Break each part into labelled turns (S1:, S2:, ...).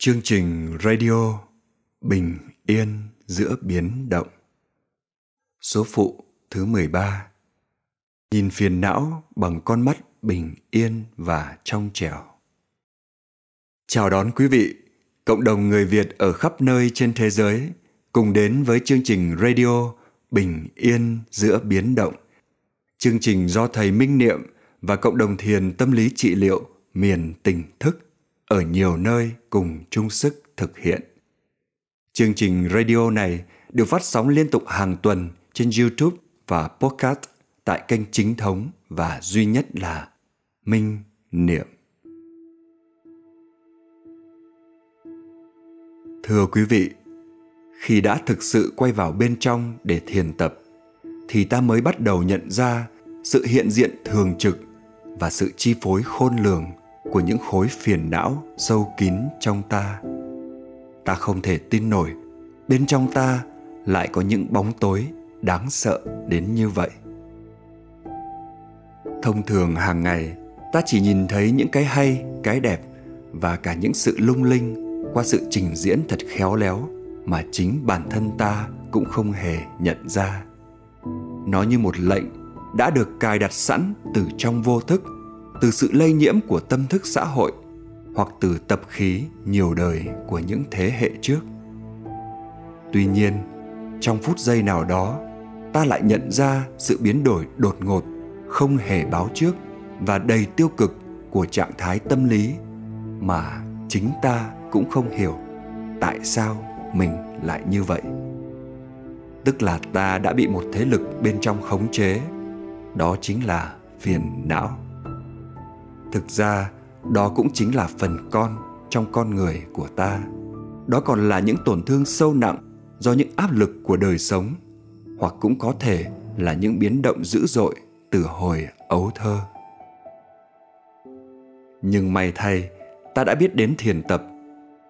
S1: Chương trình radio Bình yên giữa biến động. Số phụ thứ 13 Nhìn phiền não bằng con mắt bình yên và trong trẻo. Chào đón quý vị, cộng đồng người Việt ở khắp nơi trên thế giới cùng đến với chương trình radio Bình yên giữa biến động. Chương trình do Thầy Minh Niệm và cộng đồng thiền tâm lý trị liệu miền tỉnh thức ở nhiều nơi cùng chung sức thực hiện. Chương trình radio này được phát sóng liên tục hàng tuần trên YouTube và podcast tại kênh chính thống và duy nhất là Minh Niệm. Thưa quý vị, khi đã thực sự quay vào bên trong để thiền tập thì ta mới bắt đầu nhận ra sự hiện diện thường trực và sự chi phối khôn lường của những khối phiền não sâu kín trong ta. Ta không thể tin nổi, bên trong ta lại có những bóng tối đáng sợ đến như vậy. Thông thường hàng ngày, ta chỉ nhìn thấy những cái hay, cái đẹp và cả những sự lung linh qua sự trình diễn thật khéo léo mà chính bản thân ta cũng không hề nhận ra. Nó như một lệnh đã được cài đặt sẵn từ trong vô thức từ sự lây nhiễm của tâm thức xã hội hoặc từ tập khí nhiều đời của những thế hệ trước. Tuy nhiên, trong phút giây nào đó, ta lại nhận ra sự biến đổi đột ngột, không hề báo trước và đầy tiêu cực của trạng thái tâm lý mà chính ta cũng không hiểu tại sao mình lại như vậy. Tức là ta đã bị một thế lực bên trong khống chế, đó chính là phiền não thực ra, đó cũng chính là phần con trong con người của ta. Đó còn là những tổn thương sâu nặng do những áp lực của đời sống, hoặc cũng có thể là những biến động dữ dội từ hồi ấu thơ. Nhưng may thay, ta đã biết đến thiền tập.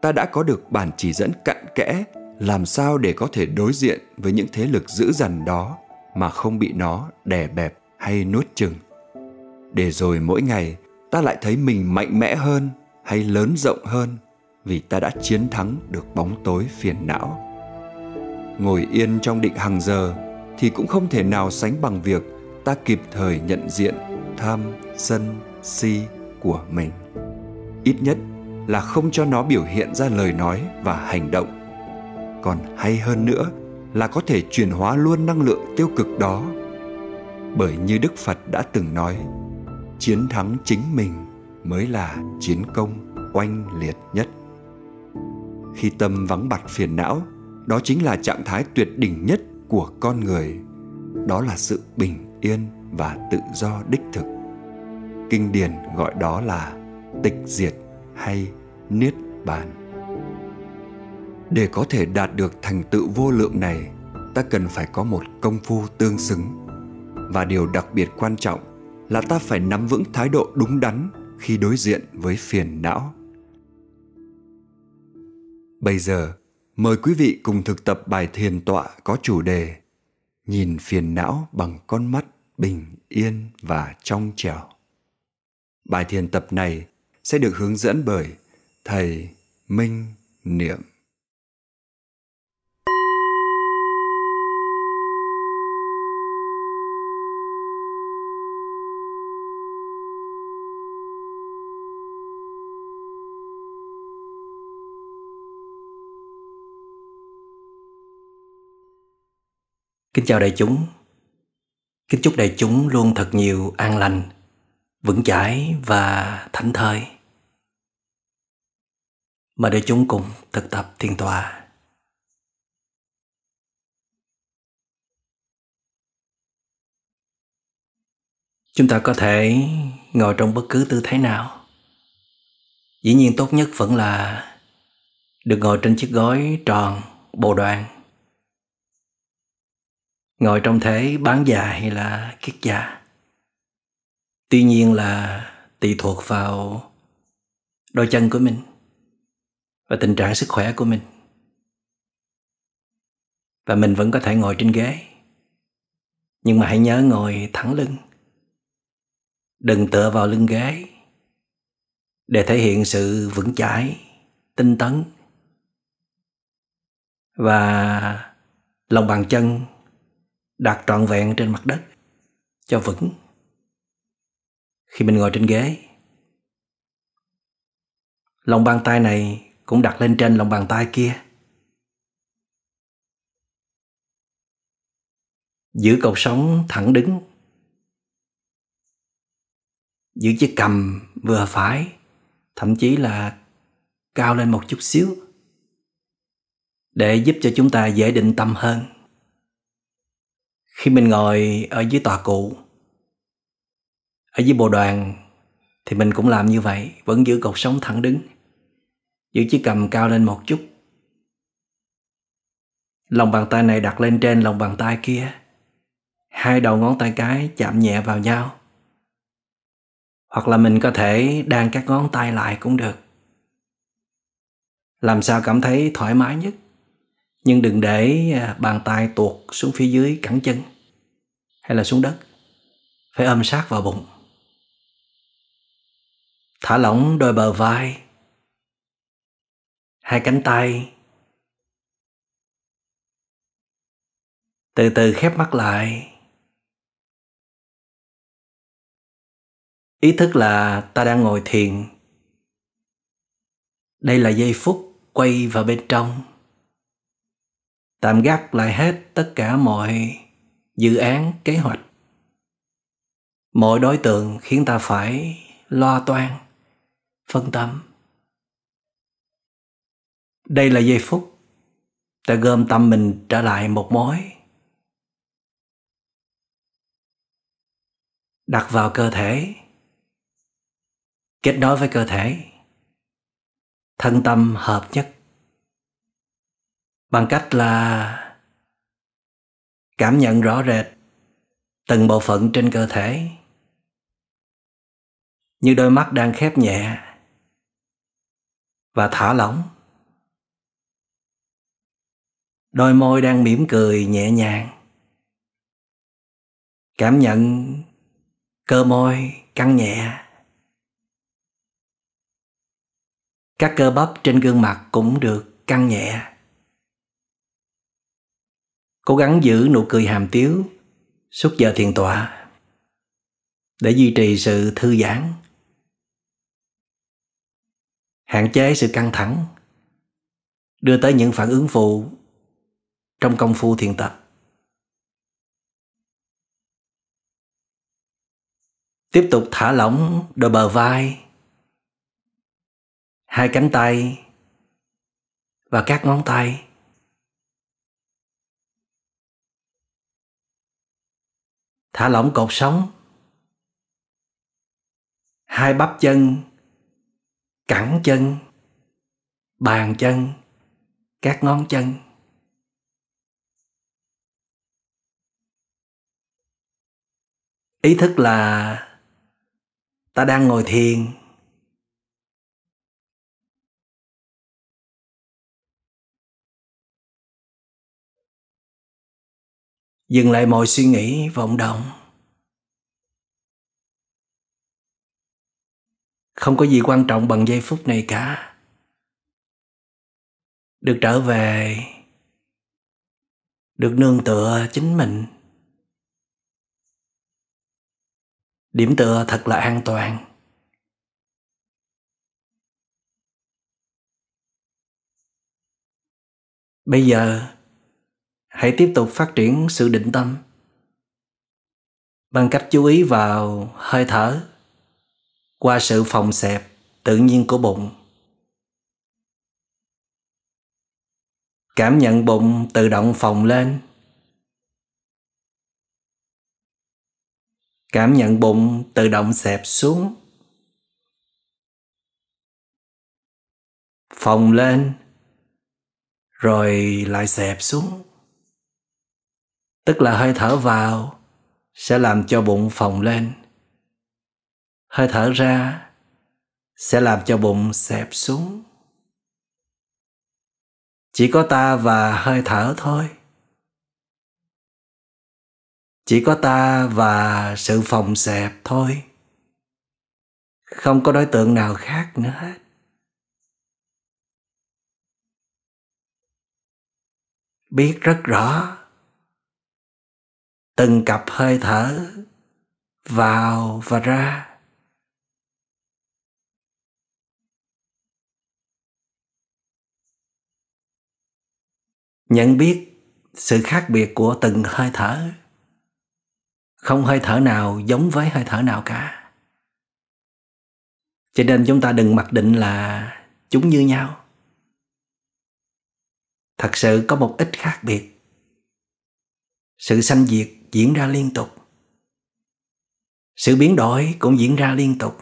S1: Ta đã có được bản chỉ dẫn cặn kẽ làm sao để có thể đối diện với những thế lực dữ dằn đó mà không bị nó đè bẹp hay nuốt chừng để rồi mỗi ngày ta lại thấy mình mạnh mẽ hơn hay lớn rộng hơn vì ta đã chiến thắng được bóng tối phiền não. Ngồi yên trong định hàng giờ thì cũng không thể nào sánh bằng việc ta kịp thời nhận diện tham, sân, si của mình. Ít nhất là không cho nó biểu hiện ra lời nói và hành động. Còn hay hơn nữa là có thể chuyển hóa luôn năng lượng tiêu cực đó. Bởi như đức phật đã từng nói chiến thắng chính mình mới là chiến công oanh liệt nhất. Khi tâm vắng bặt phiền não, đó chính là trạng thái tuyệt đỉnh nhất của con người. Đó là sự bình yên và tự do đích thực. Kinh điển gọi đó là tịch diệt hay niết bàn. Để có thể đạt được thành tựu vô lượng này, ta cần phải có một công phu tương xứng. Và điều đặc biệt quan trọng là ta phải nắm vững thái độ đúng đắn khi đối diện với phiền não. Bây giờ, mời quý vị cùng thực tập bài thiền tọa có chủ đề nhìn phiền não bằng con mắt bình yên và trong trẻo. Bài thiền tập này sẽ được hướng dẫn bởi thầy minh niệm.
S2: Kính chào đại chúng. Kính chúc đại chúng luôn thật nhiều an lành, vững chãi và thảnh thơi. Mời đại chúng cùng thực tập thiền tòa. Chúng ta có thể ngồi trong bất cứ tư thế nào. Dĩ nhiên tốt nhất vẫn là được ngồi trên chiếc gối tròn, bồ đoàn ngồi trong thế bán già hay là kiết già. Tuy nhiên là tùy thuộc vào đôi chân của mình và tình trạng sức khỏe của mình. Và mình vẫn có thể ngồi trên ghế. Nhưng mà hãy nhớ ngồi thẳng lưng. Đừng tựa vào lưng ghế để thể hiện sự vững chãi, tinh tấn. Và lòng bàn chân đặt trọn vẹn trên mặt đất, cho vững. Khi mình ngồi trên ghế, lòng bàn tay này cũng đặt lên trên lòng bàn tay kia. Giữ cột sống thẳng đứng. Giữ chiếc cầm vừa phải, thậm chí là cao lên một chút xíu, để giúp cho chúng ta dễ định tâm hơn khi mình ngồi ở dưới tòa cụ, ở dưới bồ đoàn, thì mình cũng làm như vậy, vẫn giữ cột sống thẳng đứng. Giữ chiếc cầm cao lên một chút. Lòng bàn tay này đặt lên trên lòng bàn tay kia. Hai đầu ngón tay cái chạm nhẹ vào nhau. Hoặc là mình có thể đan các ngón tay lại cũng được. Làm sao cảm thấy thoải mái nhất? Nhưng đừng để à, bàn tay tuột xuống phía dưới cẳng chân hay là xuống đất. Phải ôm sát vào bụng. Thả lỏng đôi bờ vai, hai cánh tay. Từ từ khép mắt lại. Ý thức là ta đang ngồi thiền. Đây là giây phút quay vào bên trong tạm gác lại hết tất cả mọi dự án, kế hoạch. Mọi đối tượng khiến ta phải lo toan, phân tâm. Đây là giây phút ta gom tâm mình trở lại một mối. Đặt vào cơ thể. Kết nối với cơ thể. Thân tâm hợp nhất bằng cách là cảm nhận rõ rệt từng bộ phận trên cơ thể. Như đôi mắt đang khép nhẹ và thả lỏng. Đôi môi đang mỉm cười nhẹ nhàng. Cảm nhận cơ môi căng nhẹ. Các cơ bắp trên gương mặt cũng được căng nhẹ cố gắng giữ nụ cười hàm tiếu, suốt giờ thiền tọa, để duy trì sự thư giãn. Hạn chế sự căng thẳng, đưa tới những phản ứng phụ trong công phu thiền tập. Tiếp tục thả lỏng đôi bờ vai, hai cánh tay và các ngón tay. Thả lỏng cột sống. Hai bắp chân, cẳng chân, bàn chân, các ngón chân. Ý thức là ta đang ngồi thiền dừng lại mọi suy nghĩ vọng động không có gì quan trọng bằng giây phút này cả. Được trở về, được nương tựa chính mình. Điểm tựa thật là an toàn. Bây giờ hãy tiếp tục phát triển sự định tâm. Bằng cách chú ý vào hơi thở, qua sự phòng xẹp tự nhiên của bụng. Cảm nhận bụng tự động phồng lên. Cảm nhận bụng tự động xẹp xuống. Phồng lên, rồi lại xẹp xuống tức là hơi thở vào sẽ làm cho bụng phồng lên. Hơi thở ra sẽ làm cho bụng xẹp xuống. Chỉ có ta và hơi thở thôi. Chỉ có ta và sự phồng xẹp thôi. Không có đối tượng nào khác nữa hết. Biết rất rõ từng cặp hơi thở vào và ra. Nhận biết sự khác biệt của từng hơi thở. Không hơi thở nào giống với hơi thở nào cả. Cho nên chúng ta đừng mặc định là chúng như nhau. Thật sự có một ít khác biệt. Sự sanh diệt diễn ra liên tục. Sự biến đổi cũng diễn ra liên tục.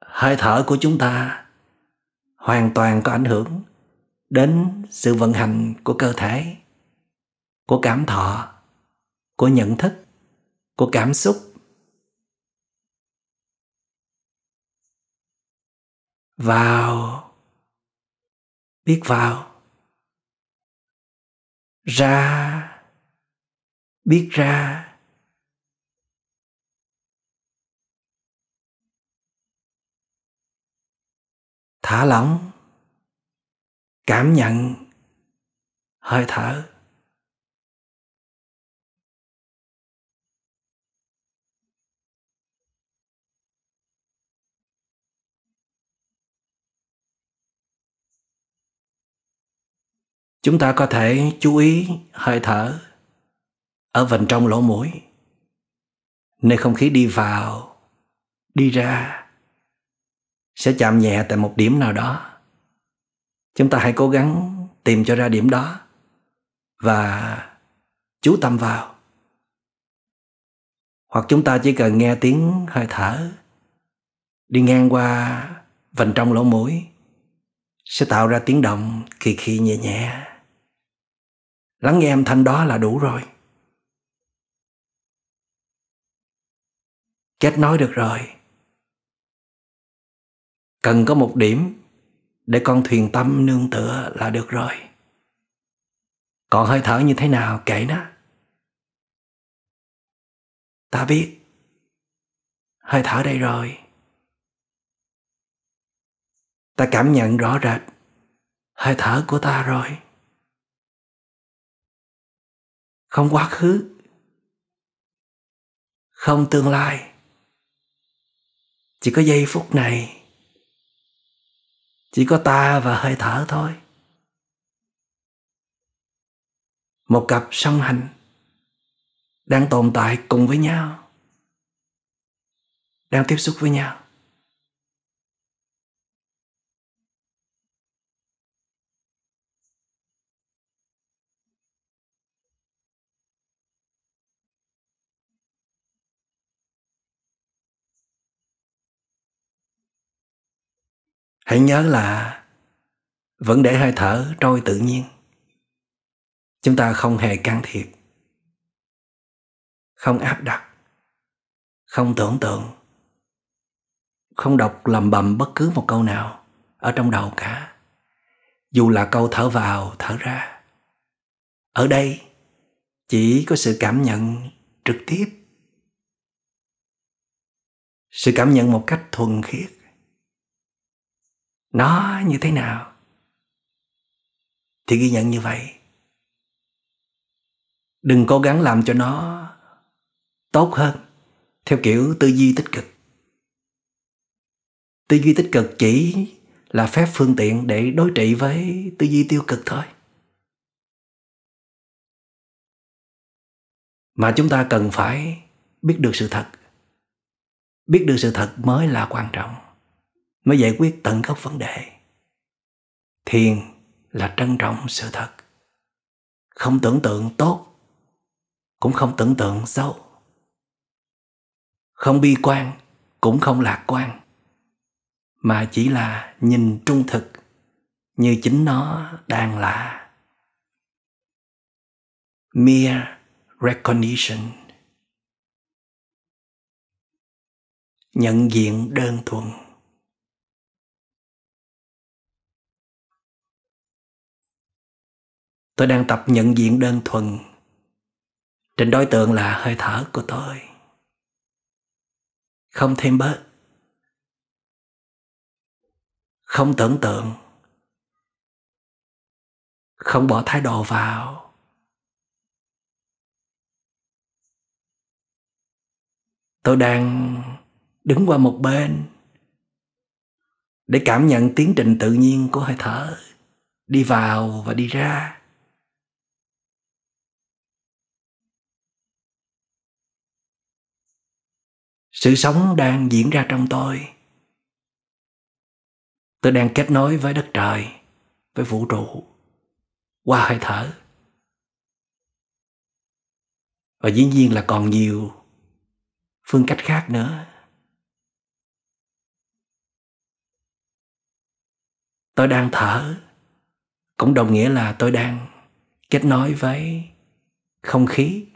S2: Hơi thở của chúng ta hoàn toàn có ảnh hưởng đến sự vận hành của cơ thể, của cảm thọ, của nhận thức, của cảm xúc. Vào, biết vào. Ra biết ra. Thả lỏng. Cảm nhận. Hơi thở. Chúng ta có thể chú ý hơi thở ở vành trong lỗ mũi. Nơi không khí đi vào, đi ra sẽ chạm nhẹ tại một điểm nào đó. Chúng ta hãy cố gắng tìm cho ra điểm đó và chú tâm vào. Hoặc chúng ta chỉ cần nghe tiếng hơi thở đi ngang qua vành trong lỗ mũi sẽ tạo ra tiếng động kỳ kỳ nhẹ nhẹ. Lắng nghe âm thanh đó là đủ rồi. Kết nối được rồi. Cần có một điểm để con thuyền tâm nương tựa là được rồi. Còn hơi thở như thế nào kệ nó. Ta biết. Hơi thở đây rồi. Ta cảm nhận rõ rệt hơi thở của ta rồi. Không quá khứ. Không tương lai chỉ có giây phút này. Chỉ có ta và hơi thở thôi. Một cặp song hành đang tồn tại cùng với nhau, đang tiếp xúc với nhau. Hãy nhớ là vẫn để hơi thở trôi tự nhiên. Chúng ta không hề can thiệp, không áp đặt, không tưởng tượng, không đọc lầm bầm bất cứ một câu nào ở trong đầu cả. Dù là câu thở vào, thở ra, ở đây chỉ có sự cảm nhận trực tiếp, sự cảm nhận một cách thuần khiết nó như thế nào? Thì ghi nhận như vậy. Đừng cố gắng làm cho nó tốt hơn, theo kiểu tư duy tích cực. Tư duy tích cực chỉ là phép phương tiện để đối trị với tư duy tiêu cực thôi. Mà chúng ta cần phải biết được sự thật. Biết được sự thật mới là quan trọng mới giải quyết tận gốc vấn đề. Thiền là trân trọng sự thật. Không tưởng tượng tốt, cũng không tưởng tượng xấu. Không bi quan, cũng không lạc quan, mà chỉ là nhìn trung thực như chính nó đang là. Mere recognition. Nhận diện đơn thuần. Tôi đang tập nhận diện đơn thuần. Trên đối tượng là hơi thở của tôi. Không thêm bớt. Không tưởng tượng. Không bỏ thái độ vào. Tôi đang đứng qua một bên để cảm nhận tiến trình tự nhiên của hơi thở. Đi vào và đi ra. Sự sống đang diễn ra trong tôi. Tôi đang kết nối với đất trời, với vũ trụ. Qua hơi thở. Và dĩ nhiên là còn nhiều phương cách khác nữa. Tôi đang thở. Cũng đồng nghĩa là tôi đang kết nối với không khí,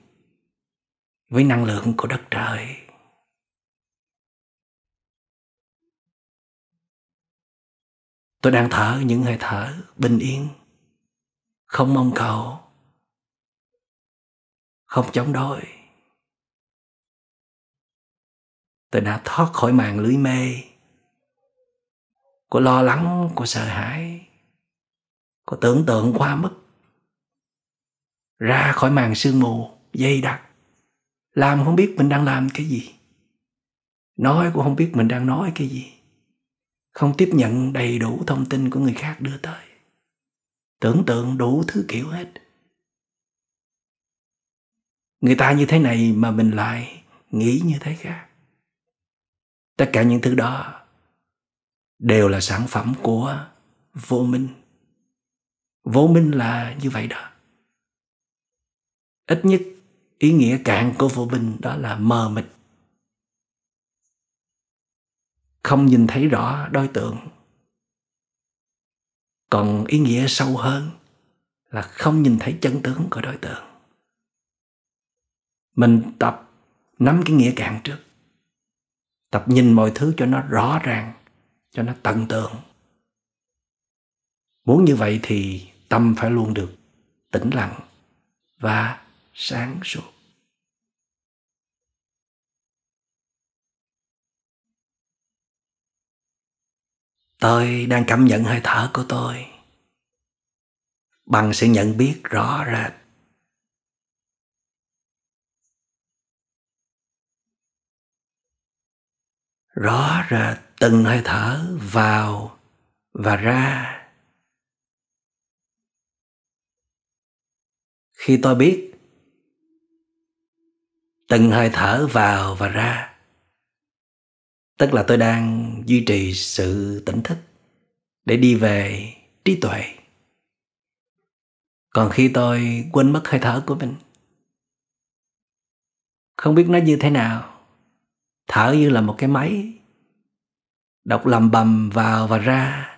S2: với năng lượng của đất trời. Tôi đang thở những hơi thở bình yên. Không mong cầu. Không chống đối. Tôi đã thoát khỏi màn lưới mê của lo lắng, của sợ hãi, của tưởng tượng quá mức. Ra khỏi màn sương mù dây đặc. Làm không biết mình đang làm cái gì. Nói cũng không biết mình đang nói cái gì không tiếp nhận đầy đủ thông tin của người khác đưa tới. Tưởng tượng đủ thứ kiểu hết. Người ta như thế này mà mình lại nghĩ như thế khác. Tất cả những thứ đó đều là sản phẩm của vô minh. Vô minh là như vậy đó. Ít nhất ý nghĩa cạn của vô minh đó là mờ mịt không nhìn thấy rõ đối tượng. Còn ý nghĩa sâu hơn là không nhìn thấy chân tướng của đối tượng. Mình tập nắm cái nghĩa cạn trước, tập nhìn mọi thứ cho nó rõ ràng, cho nó tận tượng muốn như vậy thì tâm phải luôn được tĩnh lặng và sáng suốt. Tôi đang cảm nhận hơi thở của tôi. Bằng sự nhận biết rõ rệt. Rõ rệt từng hơi thở vào và ra. Khi tôi biết, từng hơi thở vào và ra tức là tôi đang duy trì sự tỉnh thức để đi về trí tuệ. Còn khi tôi quên mất hơi thở của mình, không biết nó như thế nào. Thở như là một cái máy đọc lầm bầm vào và ra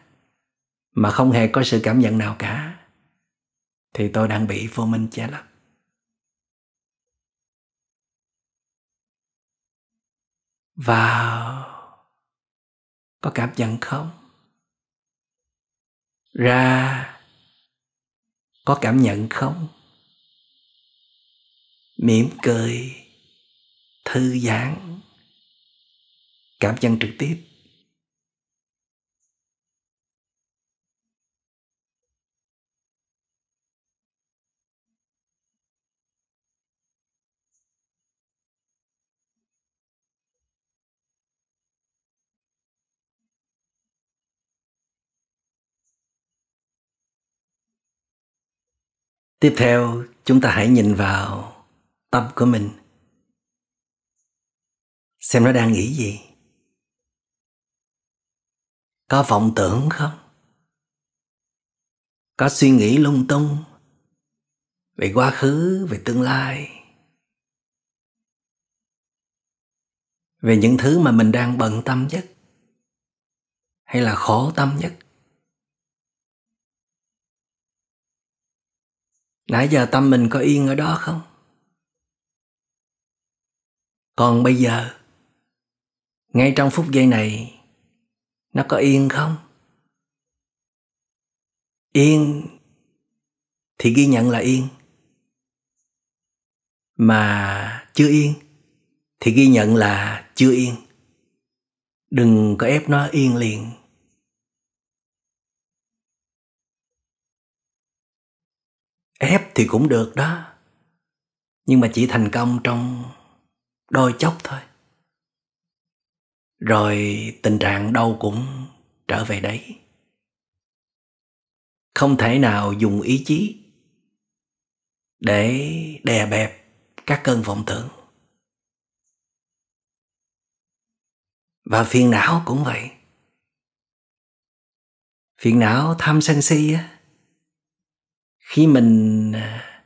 S2: mà không hề có sự cảm nhận nào cả. Thì tôi đang bị vô minh che lấp. Vào có cảm nhận không? Ra có cảm nhận không? Mỉm cười, thư giãn, cảm nhận trực tiếp. Tiếp theo, chúng ta hãy nhìn vào tâm của mình. Xem nó đang nghĩ gì. Có vọng tưởng không? Có suy nghĩ lung tung về quá khứ, về tương lai, về những thứ mà mình đang bận tâm nhất hay là khổ tâm nhất? Nãy giờ tâm mình có yên ở đó không? Còn bây giờ, ngay trong phút giây này, nó có yên không? Yên thì ghi nhận là yên, mà chưa yên thì ghi nhận là chưa yên. Đừng có ép nó yên liền ép thì cũng được đó. Nhưng mà chỉ thành công trong đôi chốc thôi. Rồi tình trạng đâu cũng trở về đấy. Không thể nào dùng ý chí để đè bẹp các cơn vọng tưởng. Và phiền não cũng vậy. Phiền não tham sân si á khi mình à,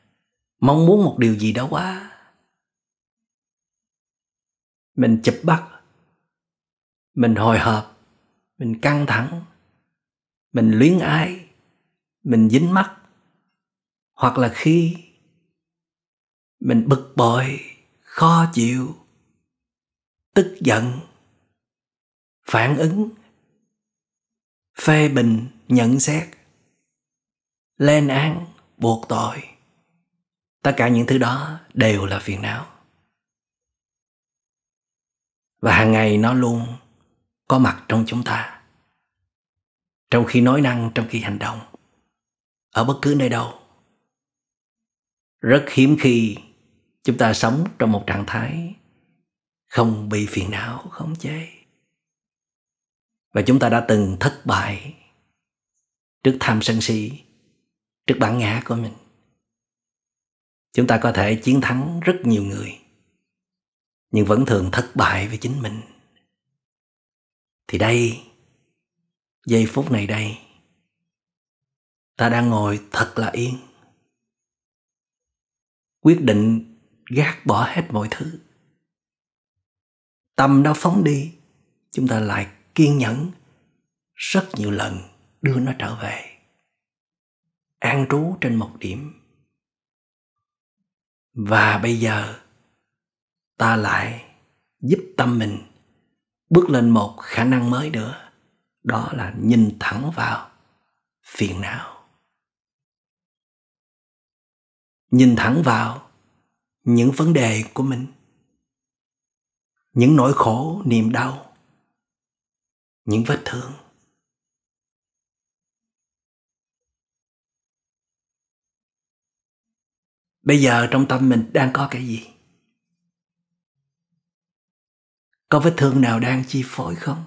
S2: mong muốn một điều gì đó quá, mình chụp bắt, mình hồi hộp, mình căng thẳng, mình luyến ái, mình dính mắt hoặc là khi mình bực bội, khó chịu, tức giận, phản ứng, phê bình, nhận xét, lên án buộc tội. Tất cả những thứ đó đều là phiền não. Và hàng ngày nó luôn có mặt trong chúng ta. Trong khi nói năng, trong khi hành động. Ở bất cứ nơi đâu. Rất hiếm khi chúng ta sống trong một trạng thái không bị phiền não khống chế và chúng ta đã từng thất bại trước tham sân si trước bản ngã của mình. Chúng ta có thể chiến thắng rất nhiều người, nhưng vẫn thường thất bại với chính mình. Thì đây, giây phút này đây, ta đang ngồi thật là yên, quyết định gác bỏ hết mọi thứ. Tâm nó phóng đi, chúng ta lại kiên nhẫn rất nhiều lần đưa nó trở về an trú trên một điểm. Và bây giờ, ta lại giúp tâm mình bước lên một khả năng mới nữa, đó là nhìn thẳng vào phiền não. Nhìn thẳng vào những vấn đề của mình, những nỗi khổ, niềm đau, những vết thương. Bây giờ trong tâm mình đang có cái gì? Có vết thương nào đang chi phối không?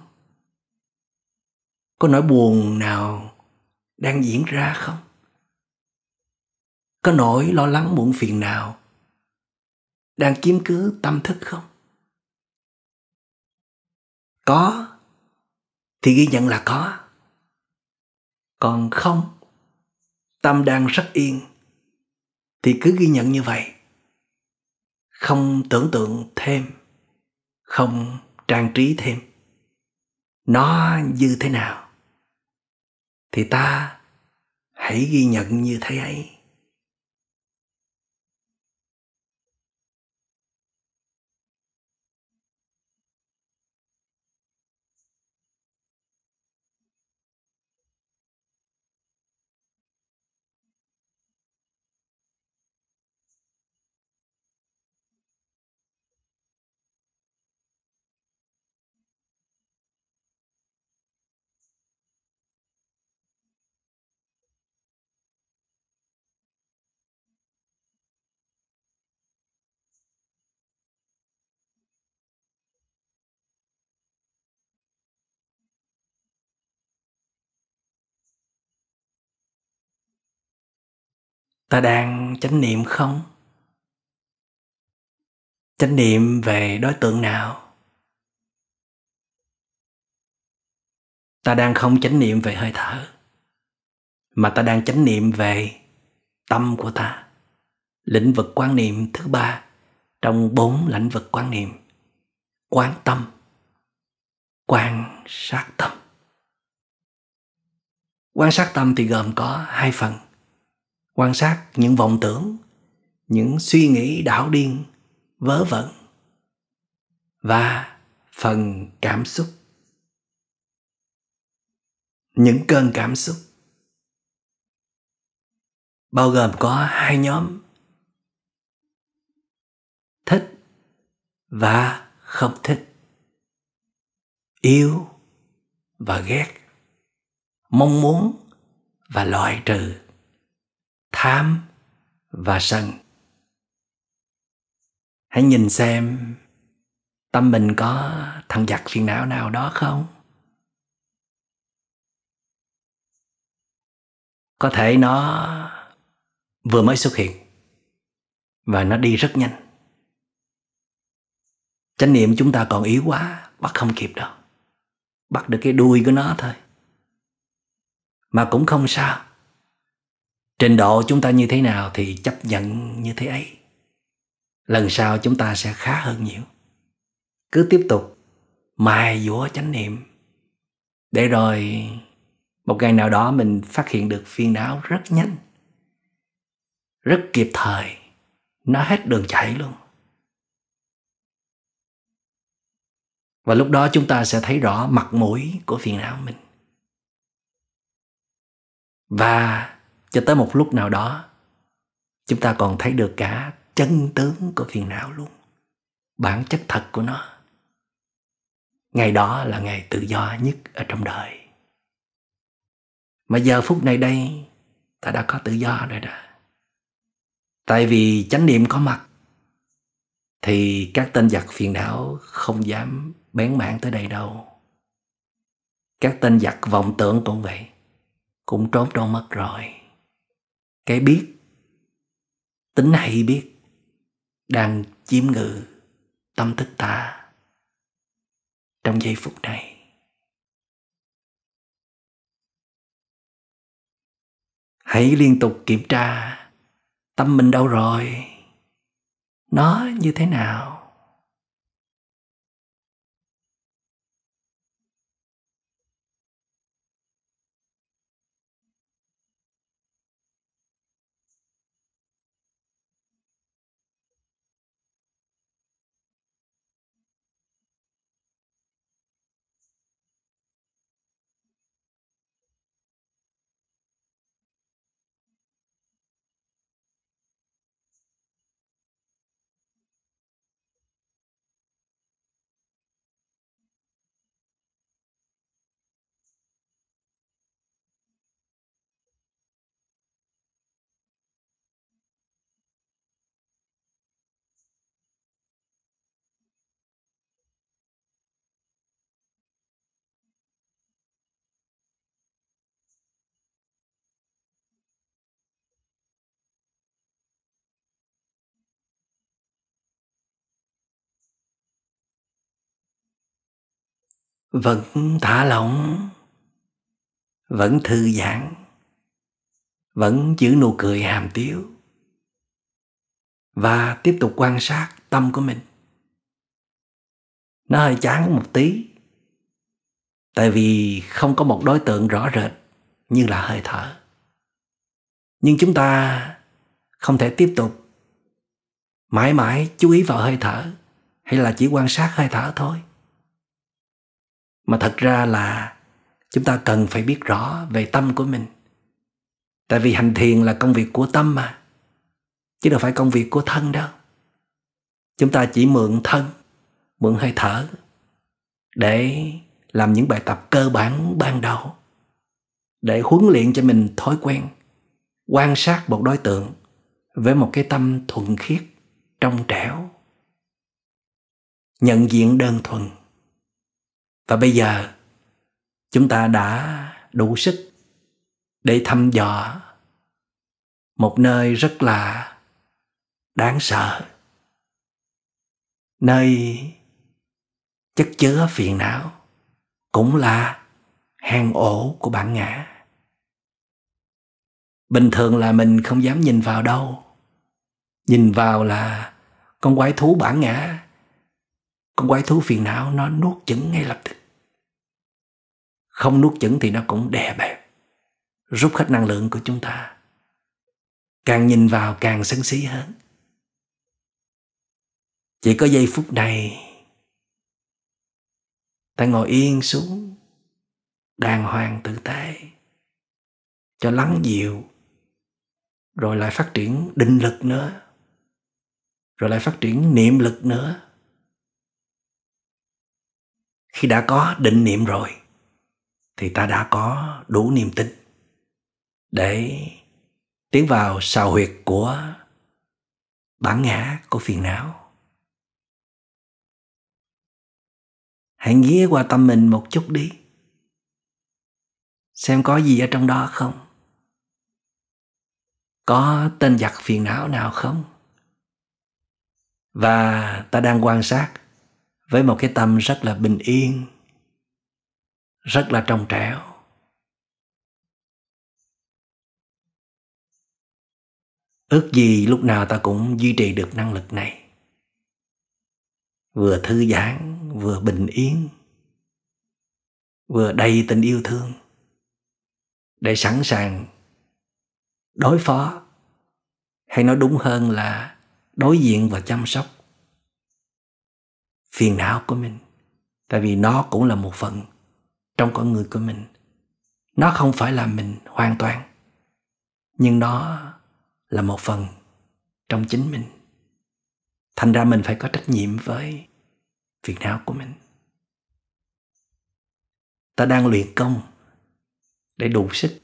S2: Có nỗi buồn nào đang diễn ra không? Có nỗi lo lắng muộn phiền nào đang chiếm cứ tâm thức không? Có thì ghi nhận là có. Còn không, tâm đang rất yên thì cứ ghi nhận như vậy. Không tưởng tượng thêm. Không trang trí thêm. Nó như thế nào? Thì ta hãy ghi nhận như thế ấy. Ta đang chánh niệm không? Chánh niệm về đối tượng nào? Ta đang không chánh niệm về hơi thở, mà ta đang chánh niệm về tâm của ta. Lĩnh vực quan niệm thứ ba trong bốn lĩnh vực quan niệm, quán tâm, quan sát tâm. Quan sát tâm thì gồm có hai phần quan sát những vọng tưởng, những suy nghĩ đảo điên, vớ vẩn và phần cảm xúc. Những cơn cảm xúc bao gồm có hai nhóm, thích và không thích, yêu và ghét, mong muốn và loại trừ tham và sân. Hãy nhìn xem tâm mình có thằng giặc phiền não nào đó không? Có thể nó vừa mới xuất hiện và nó đi rất nhanh. Chánh niệm chúng ta còn yếu quá, bắt không kịp đâu. Bắt được cái đuôi của nó thôi. Mà cũng không sao trình độ chúng ta như thế nào thì chấp nhận như thế ấy. Lần sau chúng ta sẽ khá hơn nhiều. Cứ tiếp tục mài dũa chánh niệm. Để rồi một ngày nào đó mình phát hiện được phiền não rất nhanh, rất kịp thời, nó hết đường chạy luôn. Và lúc đó chúng ta sẽ thấy rõ mặt mũi của phiền não mình. Và cho tới một lúc nào đó, chúng ta còn thấy được cả chân tướng của phiền não luôn, bản chất thật của nó. Ngày đó là ngày tự do nhất ở trong đời. Mà giờ phút này đây, ta đã có tự do rồi đó. Tại vì chánh niệm có mặt, thì các tên giặc phiền não không dám bén mảng tới đây đâu. Các tên giặc vọng tưởng cũng vậy, cũng trốn đâu mất rồi cái biết, tính hay biết, đang chiếm ngự tâm thức ta trong giây phút này. Hãy liên tục kiểm tra tâm mình đâu rồi, nó như thế nào? Vẫn thả lỏng, vẫn thư giãn, vẫn giữ nụ cười hàm tiếu và tiếp tục quan sát tâm của mình. Nó hơi chán một tí, tại vì không có một đối tượng rõ rệt như là hơi thở. Nhưng chúng ta không thể tiếp tục mãi mãi chú ý vào hơi thở hay là chỉ quan sát hơi thở thôi mà thật ra là chúng ta cần phải biết rõ về tâm của mình. Tại vì hành thiền là công việc của tâm mà, chứ đâu phải công việc của thân đâu. Chúng ta chỉ mượn thân, mượn hơi thở để làm những bài tập cơ bản ban đầu, để huấn luyện cho mình thói quen, quan sát một đối tượng với một cái tâm thuần khiết, trong trẻo, nhận diện đơn thuần và bây giờ, chúng ta đã đủ sức để thăm dò một nơi rất là đáng sợ. Nơi chất chứa phiền não cũng là hang ổ của bản ngã. Bình thường là mình không dám nhìn vào đâu. Nhìn vào là con quái thú bản ngã, con quái thú phiền não nó nuốt chửng ngay lập tức không nuốt chửng thì nó cũng đè bẹp, rút hết năng lượng của chúng ta. Càng nhìn vào càng sân xí hơn. Chỉ có giây phút này, ta ngồi yên xuống, đàng hoàng tự tế cho lắng dịu, rồi lại phát triển định lực nữa, rồi lại phát triển niệm lực nữa. Khi đã có định niệm rồi thì ta đã có đủ niềm tin. Để tiến vào sào huyệt của bản ngã của phiền não. Hãy ghé qua tâm mình một chút đi. Xem có gì ở trong đó không? Có tên giặc phiền não nào không? Và ta đang quan sát với một cái tâm rất là bình yên rất là trong trẻo. Ước gì lúc nào ta cũng duy trì được năng lực này. Vừa thư giãn, vừa bình yên, vừa đầy tình yêu thương, để sẵn sàng đối phó, hay nói đúng hơn là đối diện và chăm sóc phiền não của mình. Tại vì nó cũng là một phần trong con người của mình. Nó không phải là mình hoàn toàn, nhưng nó là một phần trong chính mình. Thành ra mình phải có trách nhiệm với phiền não của mình. Ta đang luyện công để đủ sức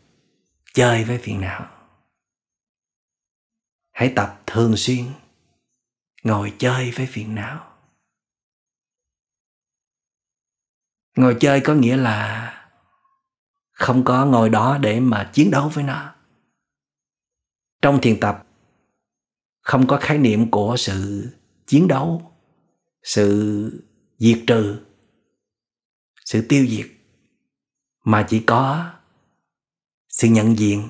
S2: chơi với phiền não. Hãy tập thường xuyên ngồi chơi với phiền não. Ngồi chơi có nghĩa là không có ngồi đó để mà chiến đấu với nó. Trong thiền tập, không có khái niệm của sự chiến đấu, sự diệt trừ, sự tiêu diệt, mà chỉ có sự nhận diện,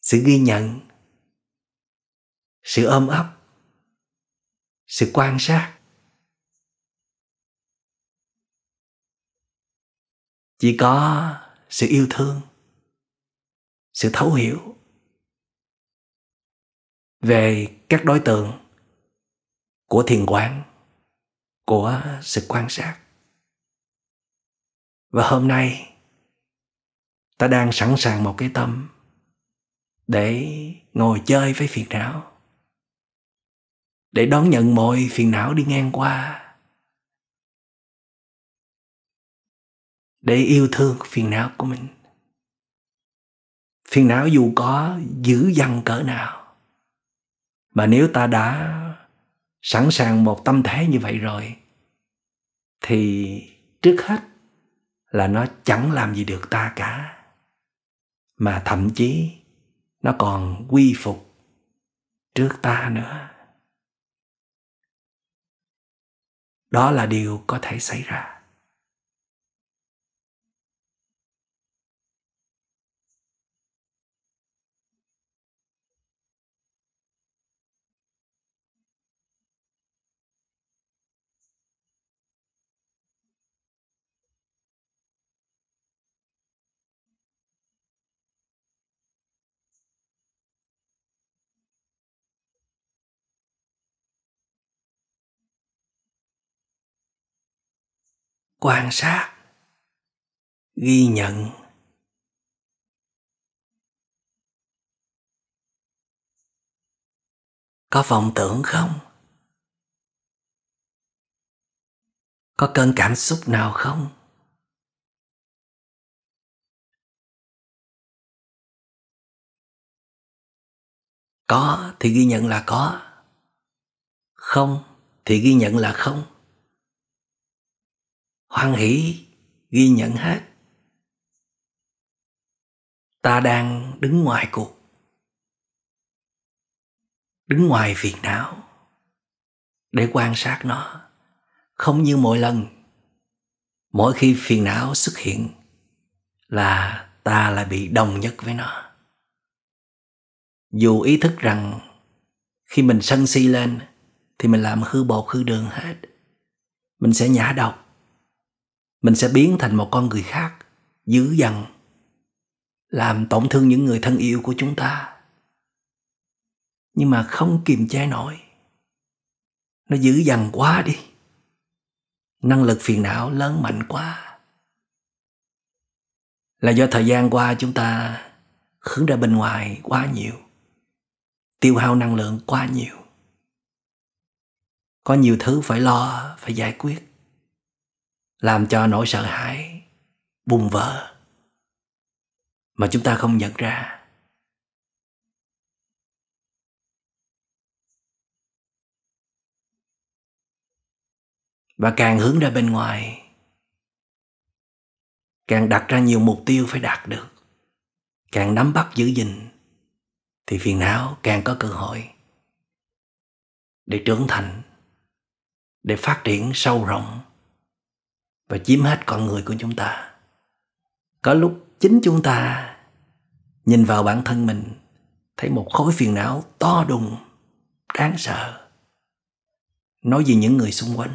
S2: sự ghi nhận, sự ôm ấp, sự quan sát. Chỉ có sự yêu thương, sự thấu hiểu về các đối tượng của thiền quán, của sự quan sát. Và hôm nay, ta đang sẵn sàng một cái tâm để ngồi chơi với phiền não, để đón nhận mọi phiền não đi ngang qua. Để yêu thương phiền não của mình. Phiền não dù có dữ dằn cỡ nào, mà nếu ta đã sẵn sàng một tâm thế như vậy rồi, thì trước hết là nó chẳng làm gì được ta cả, mà thậm chí nó còn quy phục trước ta nữa. Đó là điều có thể xảy ra. Quan sát, ghi nhận. Có vọng tưởng không? Có cơn cảm xúc nào không? Có thì ghi nhận là có. Không thì ghi nhận là không hoan hỷ ghi nhận hết. Ta đang đứng ngoài cuộc. Đứng ngoài phiền não để quan sát nó. Không như mỗi lần, mỗi khi phiền não xuất hiện là ta lại bị đồng nhất với nó. Dù ý thức rằng khi mình sân si lên thì mình làm hư bột hư đường hết. Mình sẽ nhả độc mình sẽ biến thành một con người khác, dữ dằn, làm tổn thương những người thân yêu của chúng ta. Nhưng mà không kiềm chế nổi. Nó dữ dằn quá đi. Năng lực phiền não lớn mạnh quá. Là do thời gian qua chúng ta hướng ra bên ngoài quá nhiều, tiêu hao năng lượng quá nhiều. Có nhiều thứ phải lo, phải giải quyết làm cho nỗi sợ hãi bùng vỡ mà chúng ta không nhận ra. Và càng hướng ra bên ngoài, càng đặt ra nhiều mục tiêu phải đạt được, càng nắm bắt giữ gìn, thì phiền não càng có cơ hội để trưởng thành, để phát triển sâu rộng và chiếm hết con người của chúng ta. Có lúc chính chúng ta nhìn vào bản thân mình, thấy một khối phiền não to đùng, đáng sợ. Nói về những người xung quanh.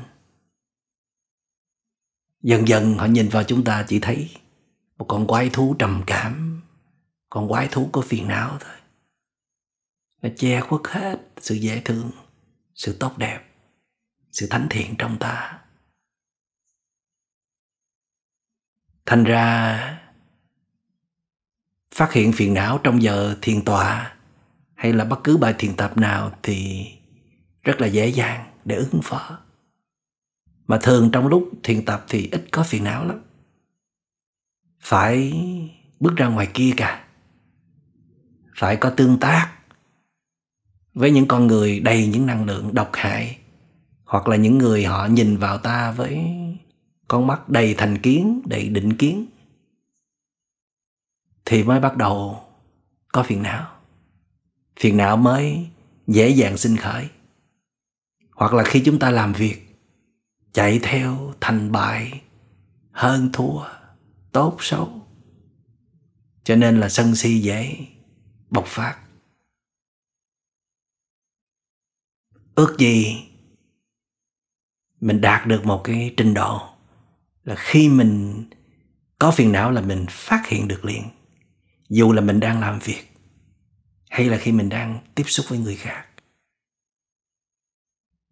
S2: Dần dần họ nhìn vào chúng ta chỉ thấy một con quái thú trầm cảm, con quái thú có phiền não thôi. Nó che khuất hết sự dễ thương, sự tốt đẹp, sự thánh thiện trong ta. Thành ra, phát hiện phiền não trong giờ thiền tọa hay là bất cứ bài thiền tập nào thì rất là dễ dàng để ứng phó. Mà thường trong lúc thiền tập thì ít có phiền não lắm. Phải bước ra ngoài kia cả phải có tương tác với những con người đầy những năng lượng độc hại hoặc là những người họ nhìn vào ta với con mắt đầy thành kiến, đầy định kiến, thì mới bắt đầu có phiền não. Phiền não mới dễ dàng sinh khởi. Hoặc là khi chúng ta làm việc, chạy theo thành bại hơn thua, tốt xấu, cho nên là sân si dễ bộc phát. Ước gì mình đạt được một cái trình độ là khi mình có phiền não là mình phát hiện được liền, dù là mình đang làm việc hay là khi mình đang tiếp xúc với người khác.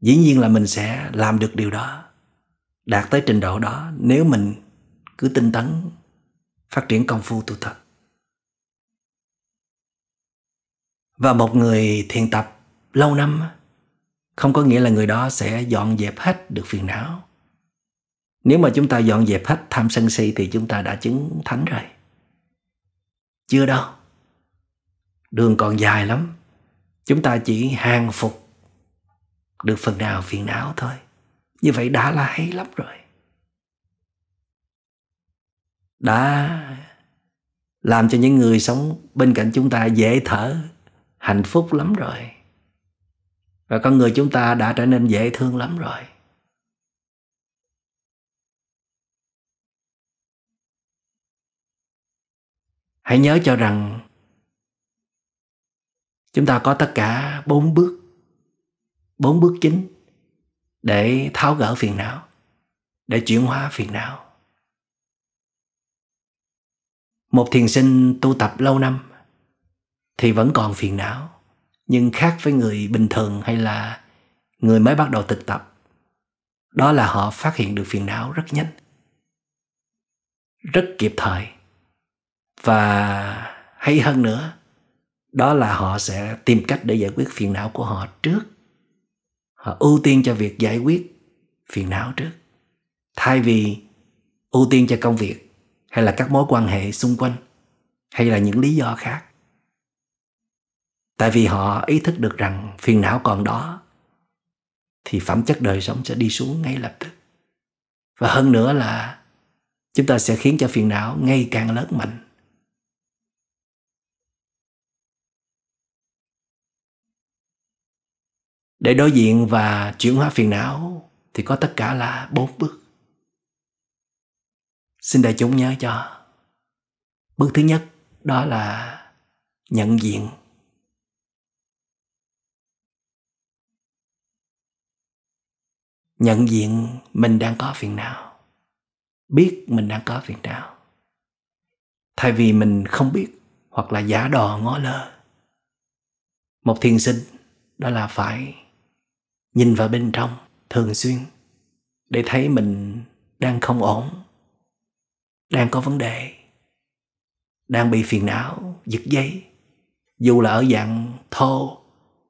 S2: Dĩ nhiên là mình sẽ làm được điều đó, đạt tới trình độ đó nếu mình cứ tinh tấn phát triển công phu tu tập. Và một người thiền tập lâu năm không có nghĩa là người đó sẽ dọn dẹp hết được phiền não nếu mà chúng ta dọn dẹp hết tham sân si thì chúng ta đã chứng thánh rồi. Chưa đâu. Đường còn dài lắm. Chúng ta chỉ hàng phục được phần nào phiền não thôi. Như vậy đã là hay lắm rồi. Đã làm cho những người sống bên cạnh chúng ta dễ thở, hạnh phúc lắm rồi. Và con người chúng ta đã trở nên dễ thương lắm rồi. Hãy nhớ cho rằng chúng ta có tất cả bốn bước bốn bước chính để tháo gỡ phiền não, để chuyển hóa phiền não. Một thiền sinh tu tập lâu năm thì vẫn còn phiền não, nhưng khác với người bình thường hay là người mới bắt đầu thực tập, đó là họ phát hiện được phiền não rất nhanh, rất kịp thời và hay hơn nữa, đó là họ sẽ tìm cách để giải quyết phiền não của họ trước. Họ ưu tiên cho việc giải quyết phiền não trước. Thay vì ưu tiên cho công việc hay là các mối quan hệ xung quanh hay là những lý do khác. Tại vì họ ý thức được rằng phiền não còn đó, thì phẩm chất đời sống sẽ đi xuống ngay lập tức. Và hơn nữa là chúng ta sẽ khiến cho phiền não ngày càng lớn mạnh. Để đối diện và chuyển hóa phiền não thì có tất cả là bốn bước. Xin đại chúng nhớ cho. Bước thứ nhất, đó là nhận diện. Nhận diện mình đang có phiền não. Biết mình đang có phiền não. Thay vì mình không biết hoặc là giả đò ngó lơ. Một thiền sinh, đó là phải nhìn vào bên trong, thường xuyên, để thấy mình đang không ổn, đang có vấn đề, đang bị phiền não, giật dây. Dù là ở dạng thô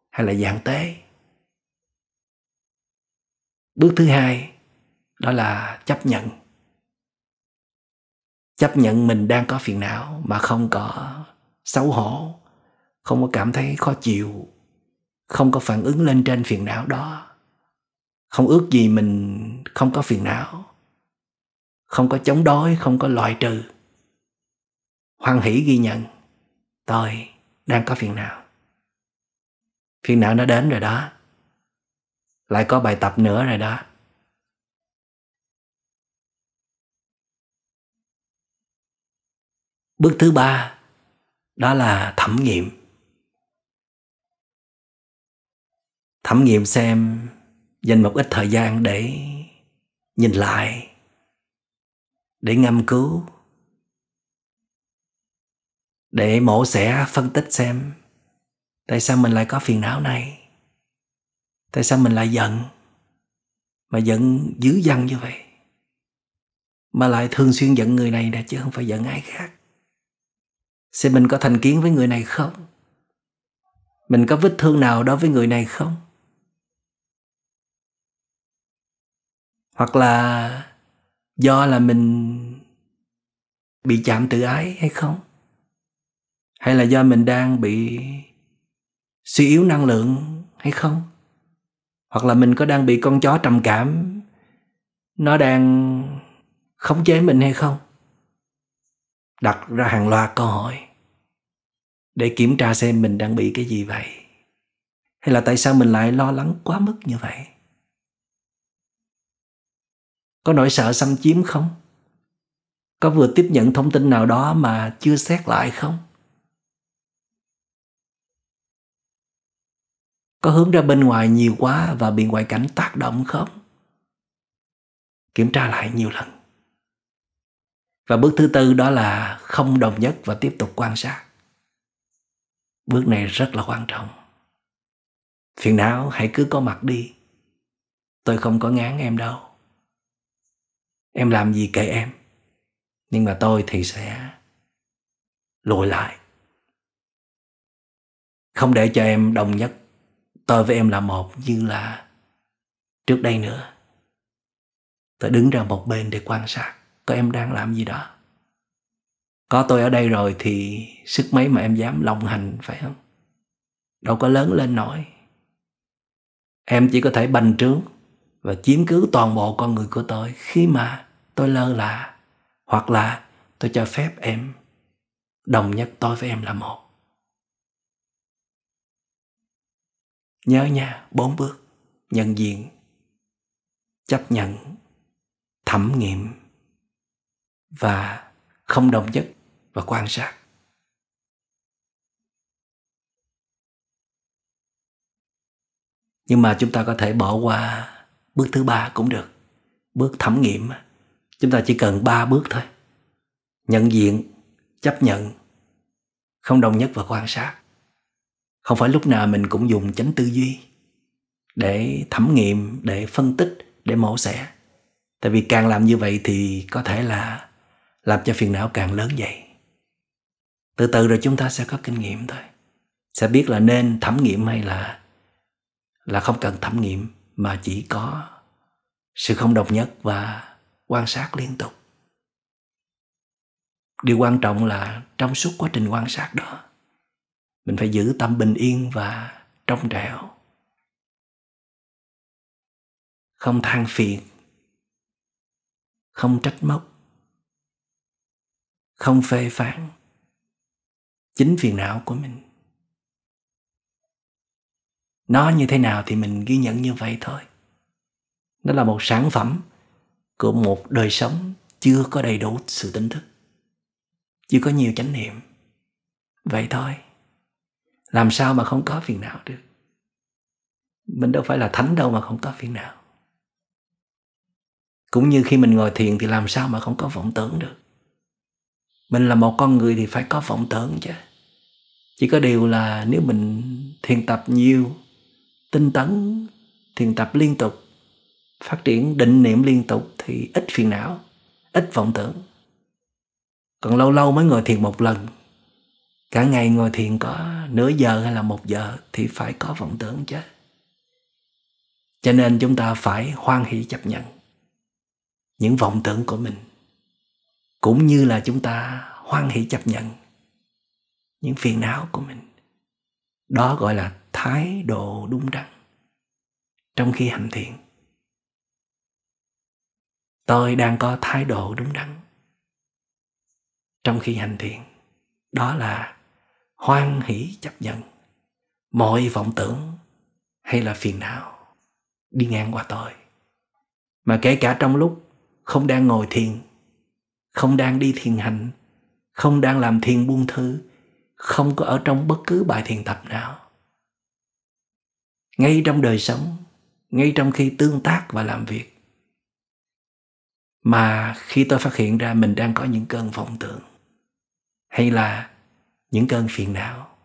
S2: hay là dạng tế. Bước thứ hai, đó là chấp nhận. Chấp nhận mình đang có phiền não mà không có xấu hổ, không có cảm thấy khó chịu không có phản ứng lên trên phiền não đó. Không ước gì mình không có phiền não, không có chống đối, không có loại trừ. Hoan hỷ ghi nhận, tôi đang có phiền não. Phiền não nó đến rồi đó. Lại có bài tập nữa rồi đó. Bước thứ ba, đó là thẩm nghiệm. Thẩm nghiệm xem dành một ít thời gian để nhìn lại, để ngâm cứu, để mổ xẻ, phân tích xem tại sao mình lại có phiền não này, tại sao mình lại giận, mà giận dữ dằn như vậy, mà lại thường xuyên giận người này nè chứ không phải giận ai khác. Xem mình có thành kiến với người này không? Mình có vết thương nào đối với người này không? Hoặc là do là mình bị chạm tự ái hay không? Hay là do mình đang bị suy yếu năng lượng hay không? Hoặc là mình có đang bị con chó trầm cảm, nó đang khống chế mình hay không? Đặt ra hàng loạt câu hỏi để kiểm tra xem mình đang bị cái gì vậy. Hay là tại sao mình lại lo lắng quá mức như vậy? Có nỗi sợ xâm chiếm không? Có vừa tiếp nhận thông tin nào đó mà chưa xét lại không? Có hướng ra bên ngoài nhiều quá và bị ngoại cảnh tác động không? Kiểm tra lại nhiều lần. Và bước thứ tư đó là không đồng nhất và tiếp tục quan sát. Bước này rất là quan trọng. Phiền não, hãy cứ có mặt đi. Tôi không có ngán em đâu em làm gì kệ em? Nhưng mà tôi thì sẽ lùi lại. Không để cho em đồng nhất. Tôi với em là một như là trước đây nữa. Tôi đứng ra một bên để quan sát có em đang làm gì đó. Có tôi ở đây rồi thì sức mấy mà em dám lòng hành, phải không? Đâu có lớn lên nổi. Em chỉ có thể bành trướng và chiếm cứ toàn bộ con người của tôi khi mà tôi lơ là, hoặc là tôi cho phép em đồng nhất tôi với em là một. Nhớ nha, bốn bước. Nhận diện, chấp nhận, thẩm nghiệm và không đồng nhất và quan sát. Nhưng mà chúng ta có thể bỏ qua bước thứ ba cũng được. Bước thẩm nghiệm chúng ta chỉ cần ba bước thôi. Nhận diện, chấp nhận, không đồng nhất và quan sát. Không phải lúc nào mình cũng dùng chánh tư duy để thẩm nghiệm, để phân tích, để mổ xẻ. Tại vì càng làm như vậy thì có thể là làm cho phiền não càng lớn dậy. Từ từ rồi chúng ta sẽ có kinh nghiệm thôi. Sẽ biết là nên thẩm nghiệm hay là là không cần thẩm nghiệm mà chỉ có sự không độc nhất và quan sát liên tục. Điều quan trọng là trong suốt quá trình quan sát đó, mình phải giữ tâm bình yên và trong trẻo. Không than phiền, không trách móc, không phê phán. Chính phiền não của mình nó như thế nào thì mình ghi nhận như vậy thôi. Nó là một sản phẩm của một đời sống chưa có đầy đủ sự tỉnh thức, chưa có nhiều chánh niệm. Vậy thôi, làm sao mà không có phiền não được? Mình đâu phải là thánh đâu mà không có phiền não. Cũng như khi mình ngồi thiền thì làm sao mà không có vọng tưởng được? Mình là một con người thì phải có vọng tưởng chứ. Chỉ có điều là nếu mình thiền tập nhiều tinh tấn, thiền tập liên tục, phát triển định niệm liên tục thì ít phiền não, ít vọng tưởng. Còn lâu lâu mới ngồi thiền một lần. Cả ngày ngồi thiền có nửa giờ hay là một giờ thì phải có vọng tưởng chứ. Cho nên chúng ta phải hoan hỷ chấp nhận những vọng tưởng của mình. Cũng như là chúng ta hoan hỷ chấp nhận những phiền não của mình. Đó gọi là thái độ đúng đắn trong khi hành thiện. Tôi đang có thái độ đúng đắn trong khi hành thiền đó là hoan hỷ chấp nhận mọi vọng tưởng hay là phiền não đi ngang qua tôi. Mà kể cả trong lúc không đang ngồi thiền, không đang đi thiền hành, không đang làm thiền buông thư, không có ở trong bất cứ bài thiền tập nào ngay trong đời sống, ngay trong khi tương tác và làm việc. Mà khi tôi phát hiện ra mình đang có những cơn vọng tưởng, hay là những cơn phiền não,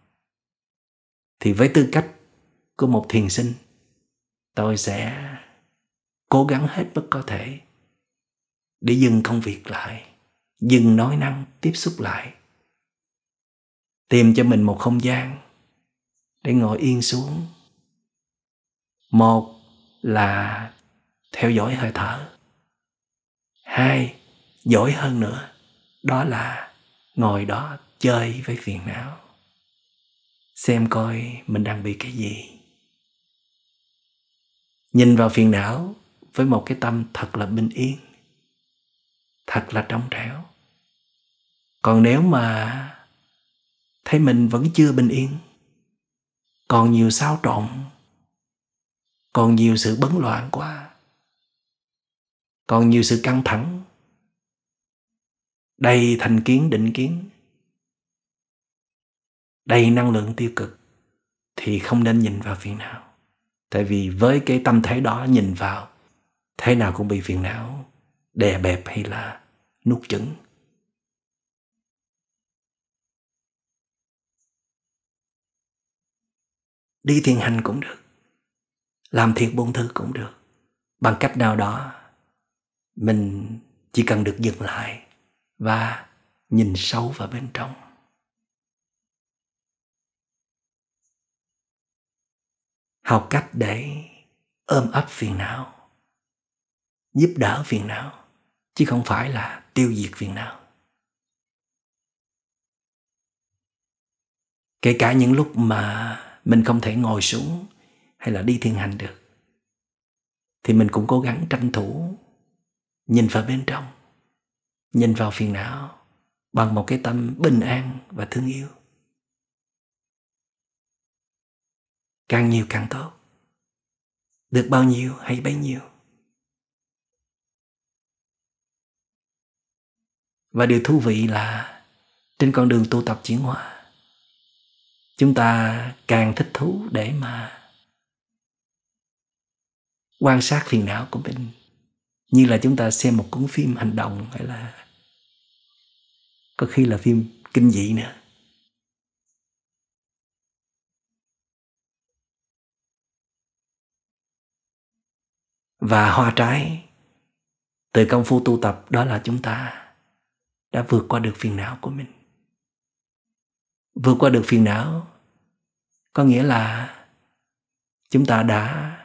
S2: thì với tư cách của một thiền sinh, tôi sẽ cố gắng hết mức có thể để dừng công việc lại, dừng nói năng tiếp xúc lại, tìm cho mình một không gian để ngồi yên xuống một là theo dõi hơi thở. Hai, giỏi hơn nữa, đó là ngồi đó chơi với phiền não. Xem coi mình đang bị cái gì. Nhìn vào phiền não với một cái tâm thật là bình yên, thật là trong trẻo. Còn nếu mà thấy mình vẫn chưa bình yên, còn nhiều sao trộn còn nhiều sự bấn loạn quá. Còn nhiều sự căng thẳng. Đầy thành kiến, định kiến. Đầy năng lượng tiêu cực thì không nên nhìn vào phiền não. Tại vì với cái tâm thế đó nhìn vào, thế nào cũng bị phiền não, đè bẹp hay là nuốt chửng. Đi thiền hành cũng được làm thiệt bốn thứ cũng được. Bằng cách nào đó, mình chỉ cần được dừng lại và nhìn sâu vào bên trong. Học cách để ôm ấp phiền não, giúp đỡ phiền não, chứ không phải là tiêu diệt phiền não. Kể cả những lúc mà mình không thể ngồi xuống hay là đi thiền hành được. Thì mình cũng cố gắng tranh thủ nhìn vào bên trong, nhìn vào phiền não bằng một cái tâm bình an và thương yêu. Càng nhiều càng tốt. Được bao nhiêu hay bấy nhiêu. Và điều thú vị là trên con đường tu tập chuyển hóa, chúng ta càng thích thú để mà quan sát phiền não của mình. Như là chúng ta xem một cuốn phim hành động hay là có khi là phim kinh dị nữa. Và hoa trái từ công phu tu tập đó là chúng ta đã vượt qua được phiền não của mình. Vượt qua được phiền não có nghĩa là chúng ta đã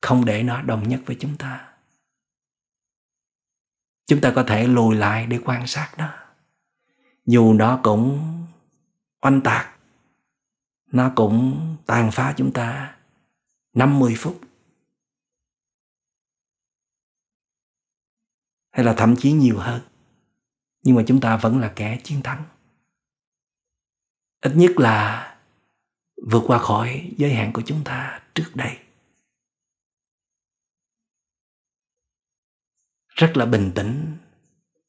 S2: không để nó đồng nhất với chúng ta. Chúng ta có thể lùi lại để quan sát nó. Dù nó cũng oanh tạc, nó cũng tàn phá chúng ta 50 phút. Hay là thậm chí nhiều hơn, nhưng mà chúng ta vẫn là kẻ chiến thắng. Ít nhất là vượt qua khỏi giới hạn của chúng ta trước đây. Rất là bình tĩnh,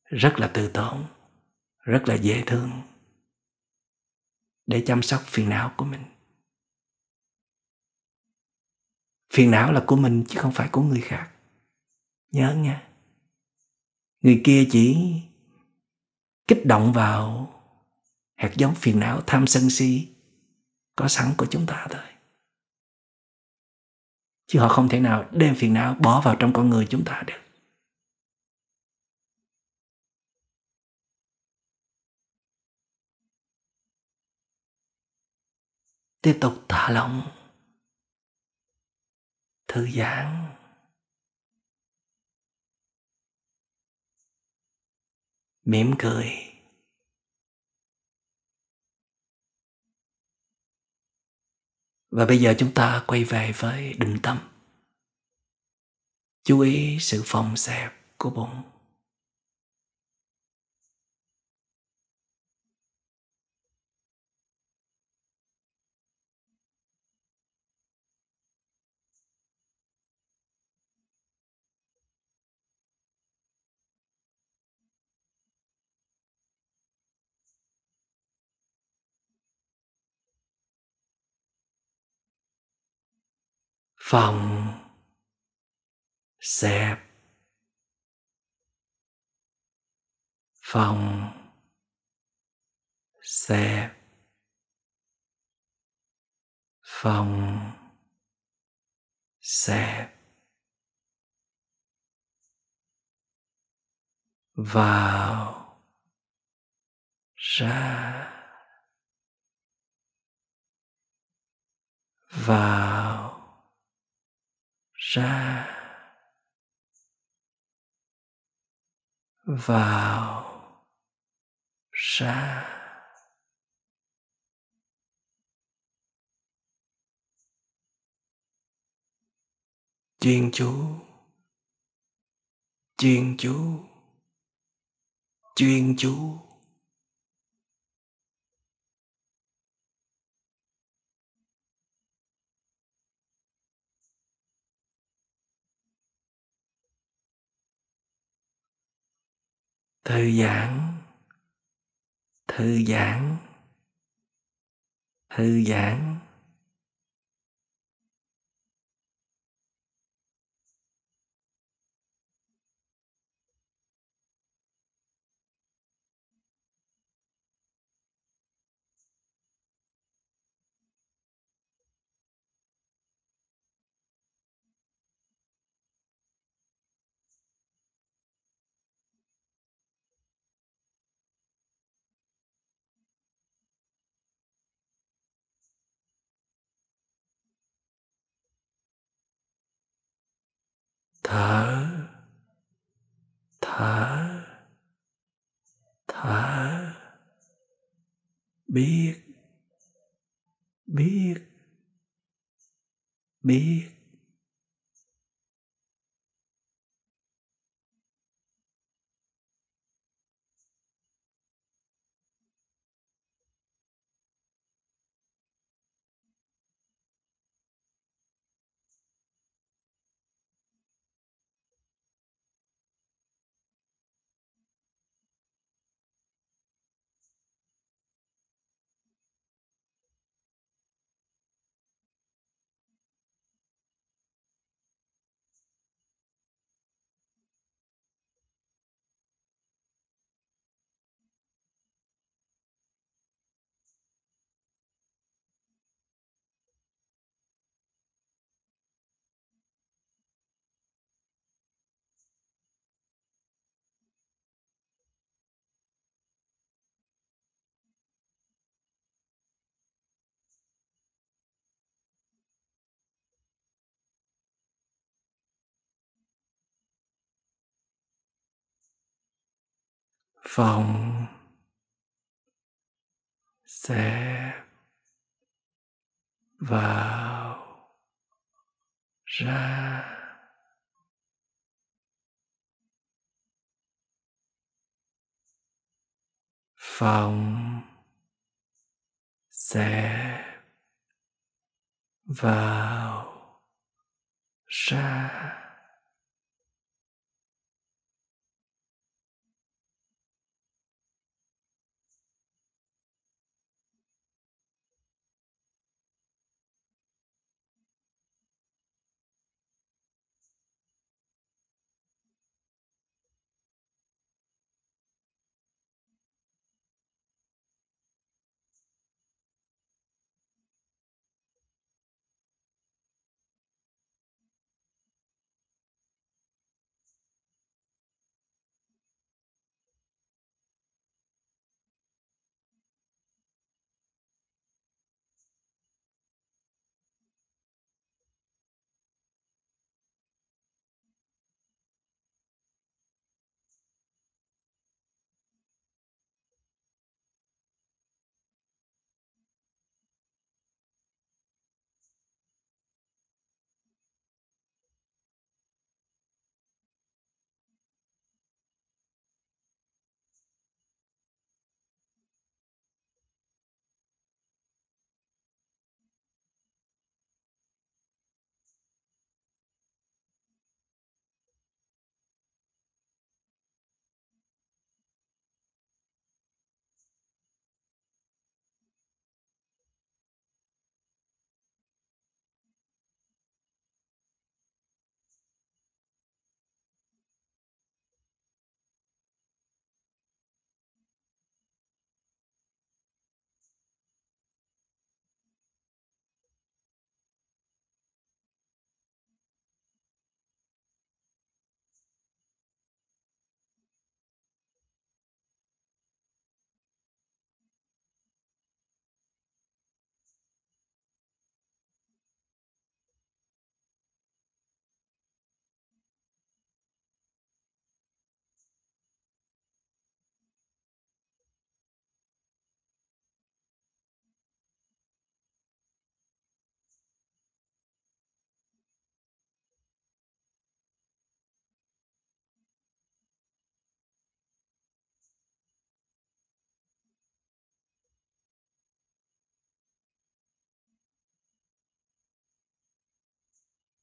S2: rất là từ tốn rất là dễ thương để chăm sóc phiền não của mình. Phiền não là của mình chứ không phải của người khác. Nhớ nha. Người kia chỉ kích động vào hạt giống phiền não tham sân si có sẵn của chúng ta thôi. Chứ họ không thể nào đem phiền não bỏ vào trong con người chúng ta được. Tiếp tục thả lỏng. Thư giãn. Mỉm cười. Và bây giờ chúng ta quay về với định tâm. Chú ý sự phòng xẹp của bụng. Phòng xẹp. Phòng xẹp. Phòng xẹp. Vào ra. Vào ra. Vào. Ra. Chuyên chú. Chuyên chú. Chuyên chú. Thư giãn. Thư giãn. Thư giãn. Thở thở thở biết biết biết phòng xẹp vào ra. Phòng sẽ vào ra.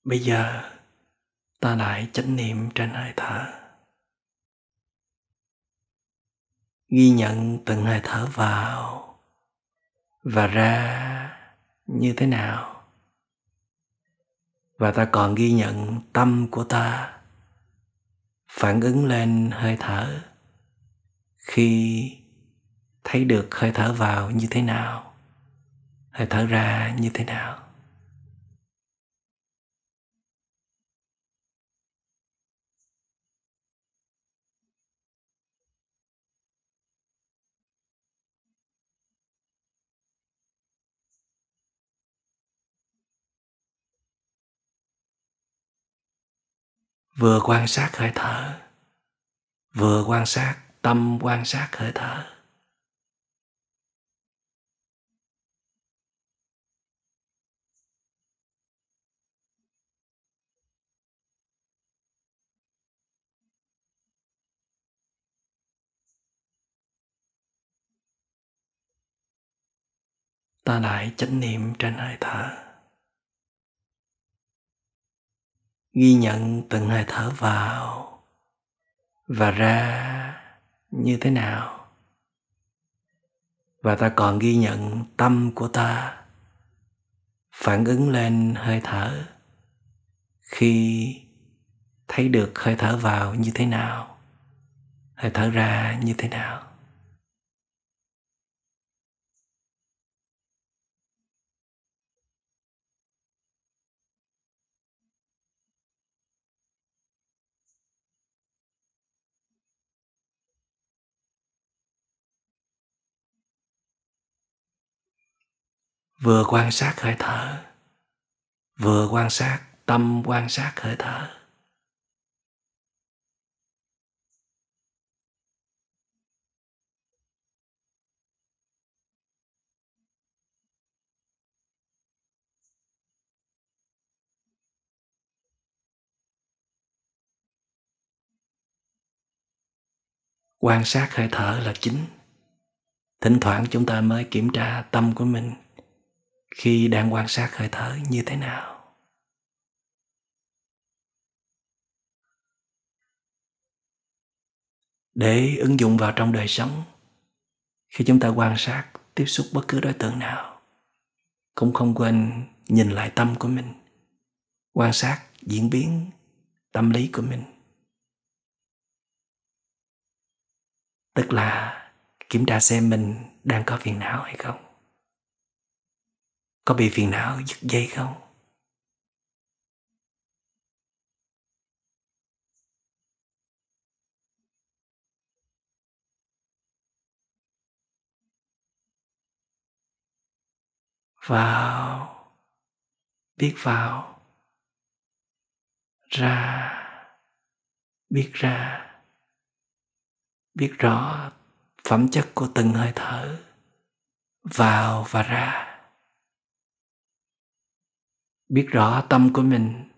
S2: Bây giờ, ta lại chánh niệm trên hơi thở ghi nhận từng hơi thở vào. Và ra như thế nào? Và ta còn ghi nhận tâm của ta phản ứng lên hơi thở. Khi thấy được hơi thở vào như thế nào? Hơi thở ra như thế nào? Vừa quan sát hơi thở, vừa quan sát, tâm quan sát hơi thở. Ta lại chánh niệm trên hơi thở. Ghi nhận từng hơi thở vào. Và ra như thế nào? Và ta còn ghi nhận tâm của ta phản ứng lên hơi thở. Khi thấy được hơi thở vào như thế nào? Hơi thở ra như thế nào? Vừa quan sát hơi thở, vừa quan sát tâm quan sát hơi thở. Quan sát hơi thở là chính. Thỉnh thoảng chúng ta mới kiểm tra tâm của mình khi đang quan sát hơi thở như thế nào. Để ứng dụng vào trong đời sống, khi chúng ta quan sát tiếp xúc bất cứ đối tượng nào, cũng không quên nhìn lại tâm của mình, quan sát diễn biến tâm lý của mình. Tức là kiểm tra xem mình đang có phiền não hay không có bị phiền não giật dây không? Vào. Biết vào. Ra. Biết ra. Biết rõ phẩm chất của từng hơi thở. Vào và ra biết rõ tâm của mình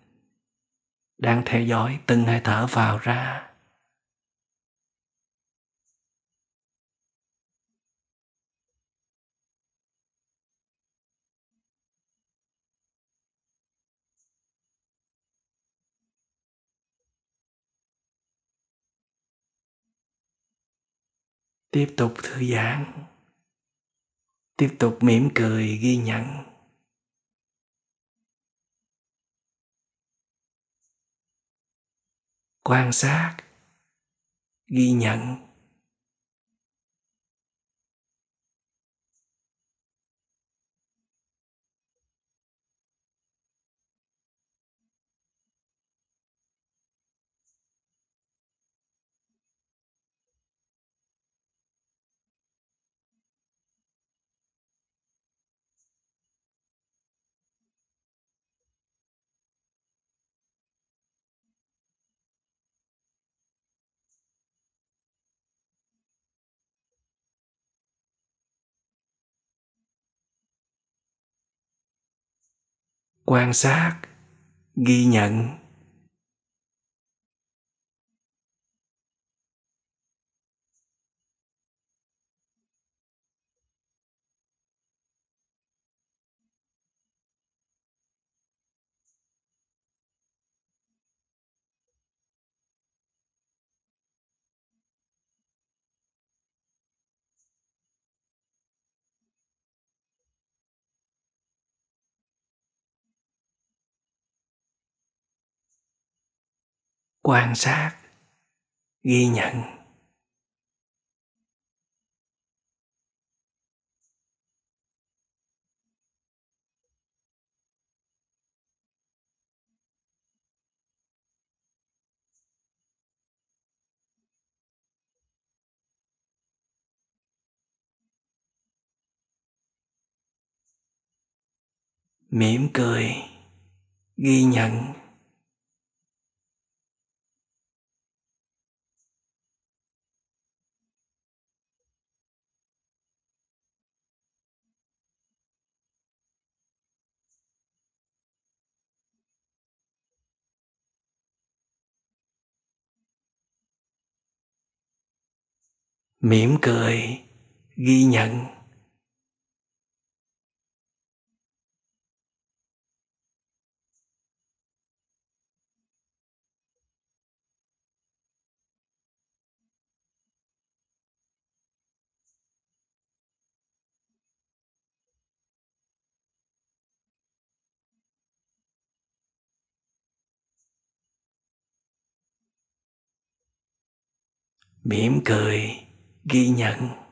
S2: đang theo dõi từng hơi thở vào ra. Tiếp tục thư giãn, tiếp tục mỉm cười ghi nhận. Quan sát ghi nhận. Quan sát ghi nhận. Quan sát ghi nhận. Mỉm cười ghi nhận. Mỉm cười ghi nhận. Mỉm cười ghi nhận.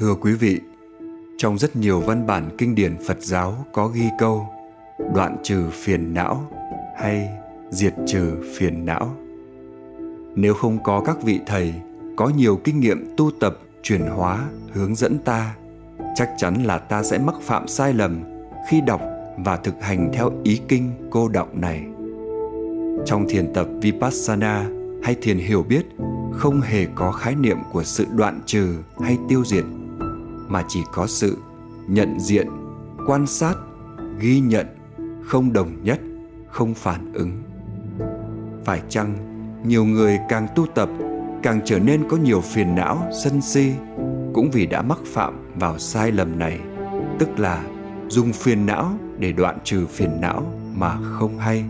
S1: Thưa quý vị, trong rất nhiều văn bản kinh điển Phật giáo có ghi câu đoạn trừ phiền não hay diệt trừ phiền não. Nếu không có các vị thầy có nhiều kinh nghiệm tu tập, chuyển hóa, hướng dẫn ta, chắc chắn là ta sẽ mắc phạm sai lầm khi đọc và thực hành theo ý kinh cô đọng này. Trong thiền tập Vipassana hay thiền hiểu biết không hề có khái niệm của sự đoạn trừ hay tiêu diệt mà chỉ có sự nhận diện, quan sát, ghi nhận không đồng nhất, không phản ứng. Phải chăng nhiều người càng tu tập, càng trở nên có nhiều phiền não, sân si, cũng vì đã mắc phạm vào sai lầm này, tức là dùng phiền não để đoạn trừ phiền não mà không hay.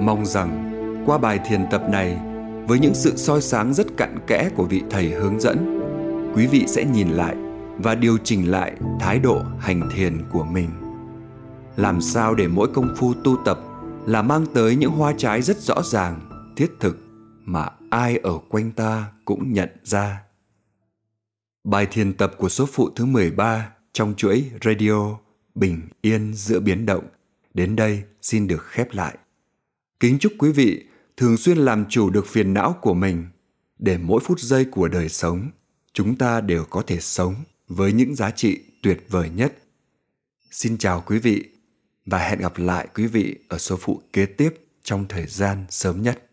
S1: Mong rằng qua bài thiền tập này, với những sự soi sáng rất cặn kẽ của vị thầy hướng dẫn quý vị sẽ nhìn lại và điều chỉnh lại thái độ hành thiền của mình làm sao để mỗi công phu tu tập là mang tới những hoa trái rất rõ ràng, thiết thực mà ai ở quanh ta cũng nhận ra bài thiền tập của số phụ thứ 13 trong chuỗi radio Bình Yên giữa biến động đến đây xin được khép lại. Kính chúc quý vị thường xuyên làm chủ được phiền não của mình để mỗi phút giây của đời sống chúng ta đều có thể sống với những giá trị tuyệt vời nhất. Xin chào quý vị và hẹn gặp lại quý vị ở số phụ kế tiếp trong thời gian sớm nhất.